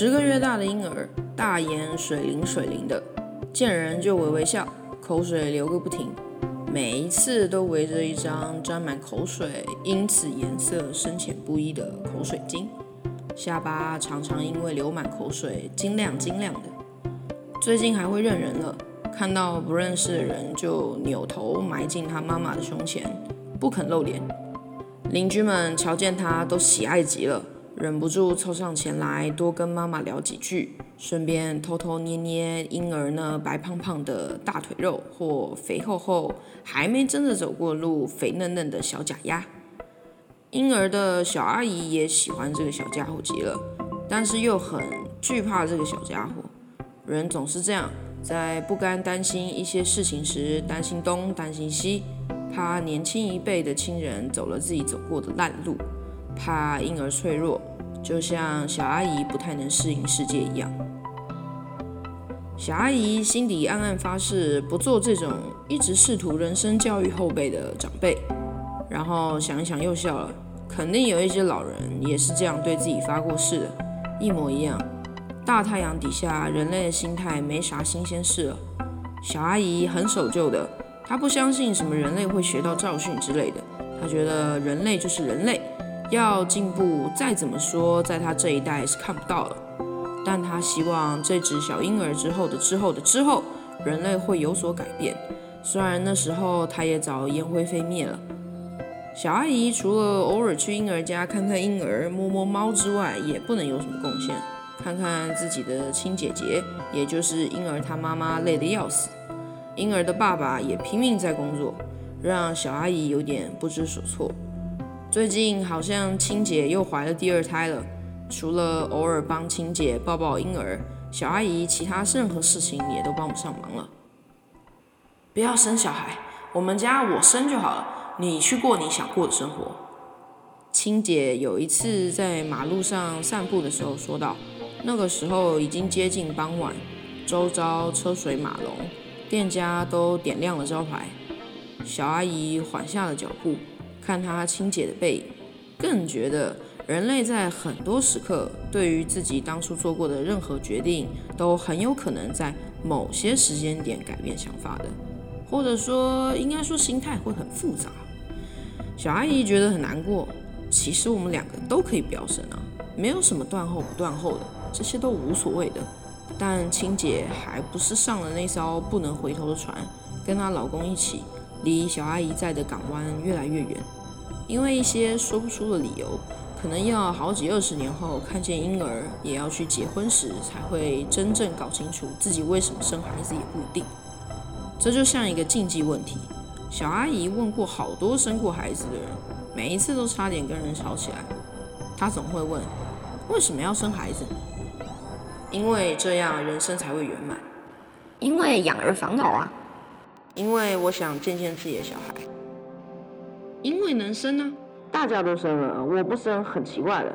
十个月大的婴儿，大眼水灵水灵的，见人就微微笑，口水流个不停，每一次都围着一张沾满口水，因此颜色深浅不一的口水巾，下巴常常因为流满口水，晶亮晶亮的。最近还会认人了，看到不认识的人就扭头埋进他妈妈的胸前，不肯露脸。邻居们瞧见他都喜爱极了。忍不住凑上前来，多跟妈妈聊几句，顺便偷偷捏捏婴儿那白胖胖的大腿肉或肥厚厚、还没真的走过路、肥嫩嫩的小假鸭。婴儿的小阿姨也喜欢这个小家伙极了，但是又很惧怕这个小家伙。人总是这样，在不甘担心一些事情时，担心东担心西，怕年轻一辈的亲人走了自己走过的烂路。怕婴儿脆弱，就像小阿姨不太能适应世界一样。小阿姨心底暗暗发誓，不做这种一直试图人生教育后辈的长辈。然后想一想又笑了，肯定有一些老人也是这样对自己发过誓的，一模一样。大太阳底下，人类的心态没啥新鲜事了。小阿姨很守旧的，她不相信什么人类会学到教训之类的，她觉得人类就是人类。要进步，再怎么说，在他这一代是看不到了。但他希望这只小婴儿之后的之后的之后，人类会有所改变。虽然那时候他也早烟灰飞灭了。小阿姨除了偶尔去婴儿家看看婴儿、摸摸猫之外，也不能有什么贡献。看看自己的亲姐姐，也就是婴儿他妈妈累得要死，婴儿的爸爸也拼命在工作，让小阿姨有点不知所措。最近好像青姐又怀了第二胎了，除了偶尔帮青姐抱抱婴儿，小阿姨其他任何事情也都帮不上忙了。不要生小孩，我们家我生就好了，你去过你想过的生活。青姐有一次在马路上散步的时候说道，那个时候已经接近傍晚，周遭车水马龙，店家都点亮了招牌。小阿姨缓下了脚步。看他清洁的背影，更觉得人类在很多时刻对于自己当初做过的任何决定，都很有可能在某些时间点改变想法的，或者说应该说心态会很复杂。小阿姨觉得很难过。其实我们两个都可以飙升啊，没有什么断后不断后的，这些都无所谓的。但青姐还不是上了那艘不能回头的船，跟她老公一起，离小阿姨在的港湾越来越远。因为一些说不出的理由，可能要好几二十年后看见婴儿，也要去结婚时，才会真正搞清楚自己为什么生孩子也不一定。这就像一个禁忌问题。小阿姨问过好多生过孩子的人，每一次都差点跟人吵起来。她总会问：为什么要生孩子？因为这样人生才会圆满。因为养儿防老啊。因为我想见见自己的小孩。因为能生呢，大家都生了，我不生很奇怪的。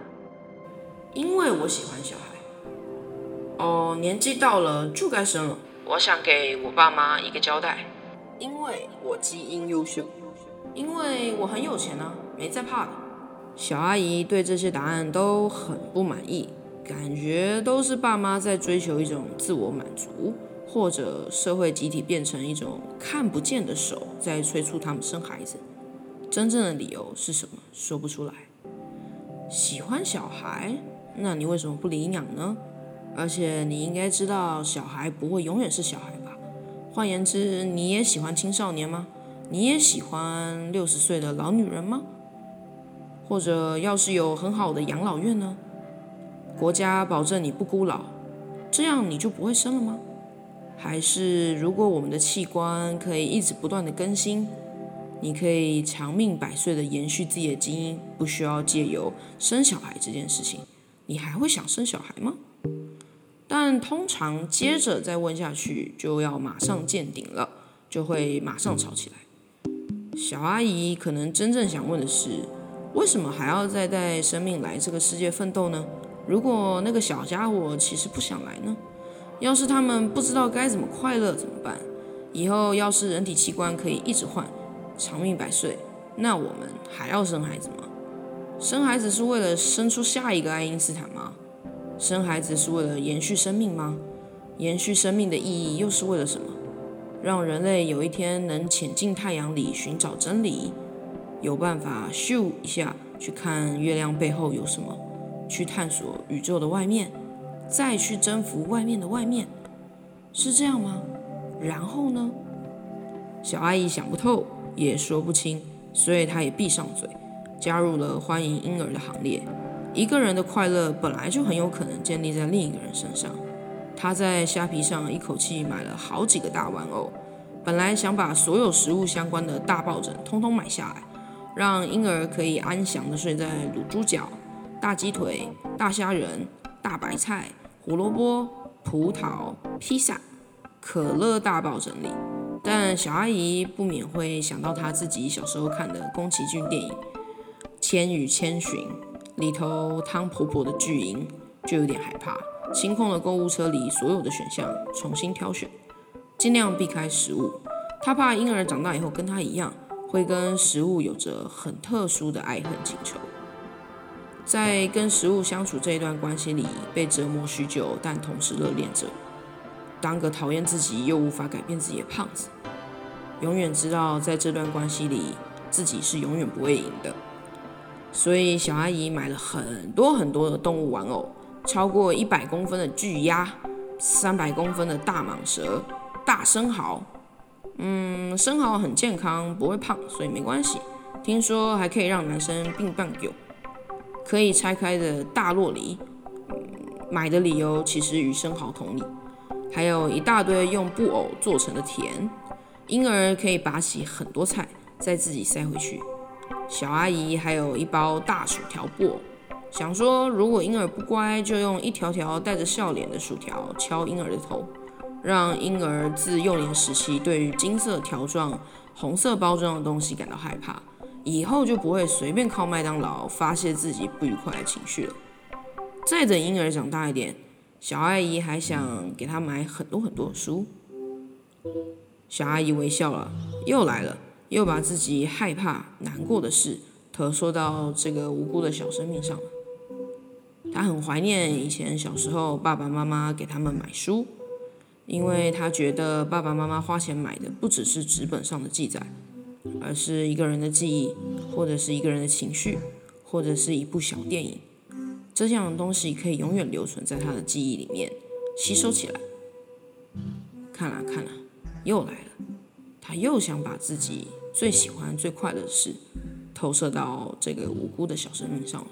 因为我喜欢小孩。哦，年纪到了就该生了。我想给我爸妈一个交代。因为我基因优秀。因为我很有钱呢，没在怕的。小阿姨对这些答案都很不满意，感觉都是爸妈在追求一种自我满足，或者社会集体变成一种看不见的手在催促他们生孩子。真正的理由是什么？说不出来。喜欢小孩，那你为什么不领养呢？而且你应该知道，小孩不会永远是小孩吧？换言之，你也喜欢青少年吗？你也喜欢六十岁的老女人吗？或者，要是有很好的养老院呢？国家保证你不孤老，这样你就不会生了吗？还是，如果我们的器官可以一直不断的更新？你可以长命百岁的延续自己的基因，不需要借由生小孩这件事情，你还会想生小孩吗？但通常接着再问下去，就要马上见顶了，就会马上吵起来。小阿姨可能真正想问的是，为什么还要再带生命来这个世界奋斗呢？如果那个小家伙其实不想来呢？要是他们不知道该怎么快乐怎么办？以后要是人体器官可以一直换？长命百岁，那我们还要生孩子吗？生孩子是为了生出下一个爱因斯坦吗？生孩子是为了延续生命吗？延续生命的意义又是为了什么？让人类有一天能潜进太阳里寻找真理，有办法咻一下去看月亮背后有什么，去探索宇宙的外面，再去征服外面的外面，是这样吗？然后呢？小阿姨想不透，也说不清，所以她也闭上嘴，加入了欢迎婴儿的行列。一个人的快乐本来就很有可能建立在另一个人身上。她在虾皮上一口气买了好几个大玩偶，本来想把所有食物相关的大抱枕通通买下来，让婴儿可以安详的睡在卤猪脚、大鸡腿、大虾仁、大白菜、胡萝卜、葡萄、披萨、可乐大抱枕里。但小阿姨不免会想到她自己小时候看的宫崎骏电影《千与千寻》。里头汤婆婆的巨婴就有点害怕，清空了购物车里所有的选项，重新挑选，尽量避开食物。她怕婴儿长大以后跟她一样，会跟食物有着很特殊的爱恨情仇。在跟食物相处这一段关系里，被折磨许久，但同时热恋着。当个讨厌自己又无法改变自己的胖子，永远知道在这段关系里，自己是永远不会赢的。所以小阿姨买了很多很多的动物玩偶，超过一百公分的巨鸭，三百公分的大蟒蛇，大生蚝。嗯，生蚝很健康，不会胖，所以没关系。听说还可以让男生并棒有，可以拆开的大洛梨。买的理由其实与生蚝同理，还有一大堆用布偶做成的甜，婴儿可以拔起很多菜，再自己塞回去。小阿姨还有一包大薯条布偶，想说如果婴儿不乖，就用一条条带着笑脸的薯条敲婴儿的头，让婴儿自幼年时期对于金色条状、红色包装的东西感到害怕，以后就不会随便靠麦当劳发泄自己不愉快的情绪了。再等婴儿长大一点，小阿姨还想给他买很多很多书。小阿姨微笑了，又来了。又把自己害怕、难过的事投射到这个无辜的小生命上了。她很怀念以前小时候爸爸妈妈给他们买书，因为她觉得爸爸妈妈花钱买的不只是纸本上的记载，而是一个人的记忆，或者是一个人的情绪，或者是一部小电影。这样的东西可以永远留存在他的记忆里面，吸收起来。看了看了，又来了，他又想把自己。最喜欢、最快乐的事，投射到这个无辜的小生命上了。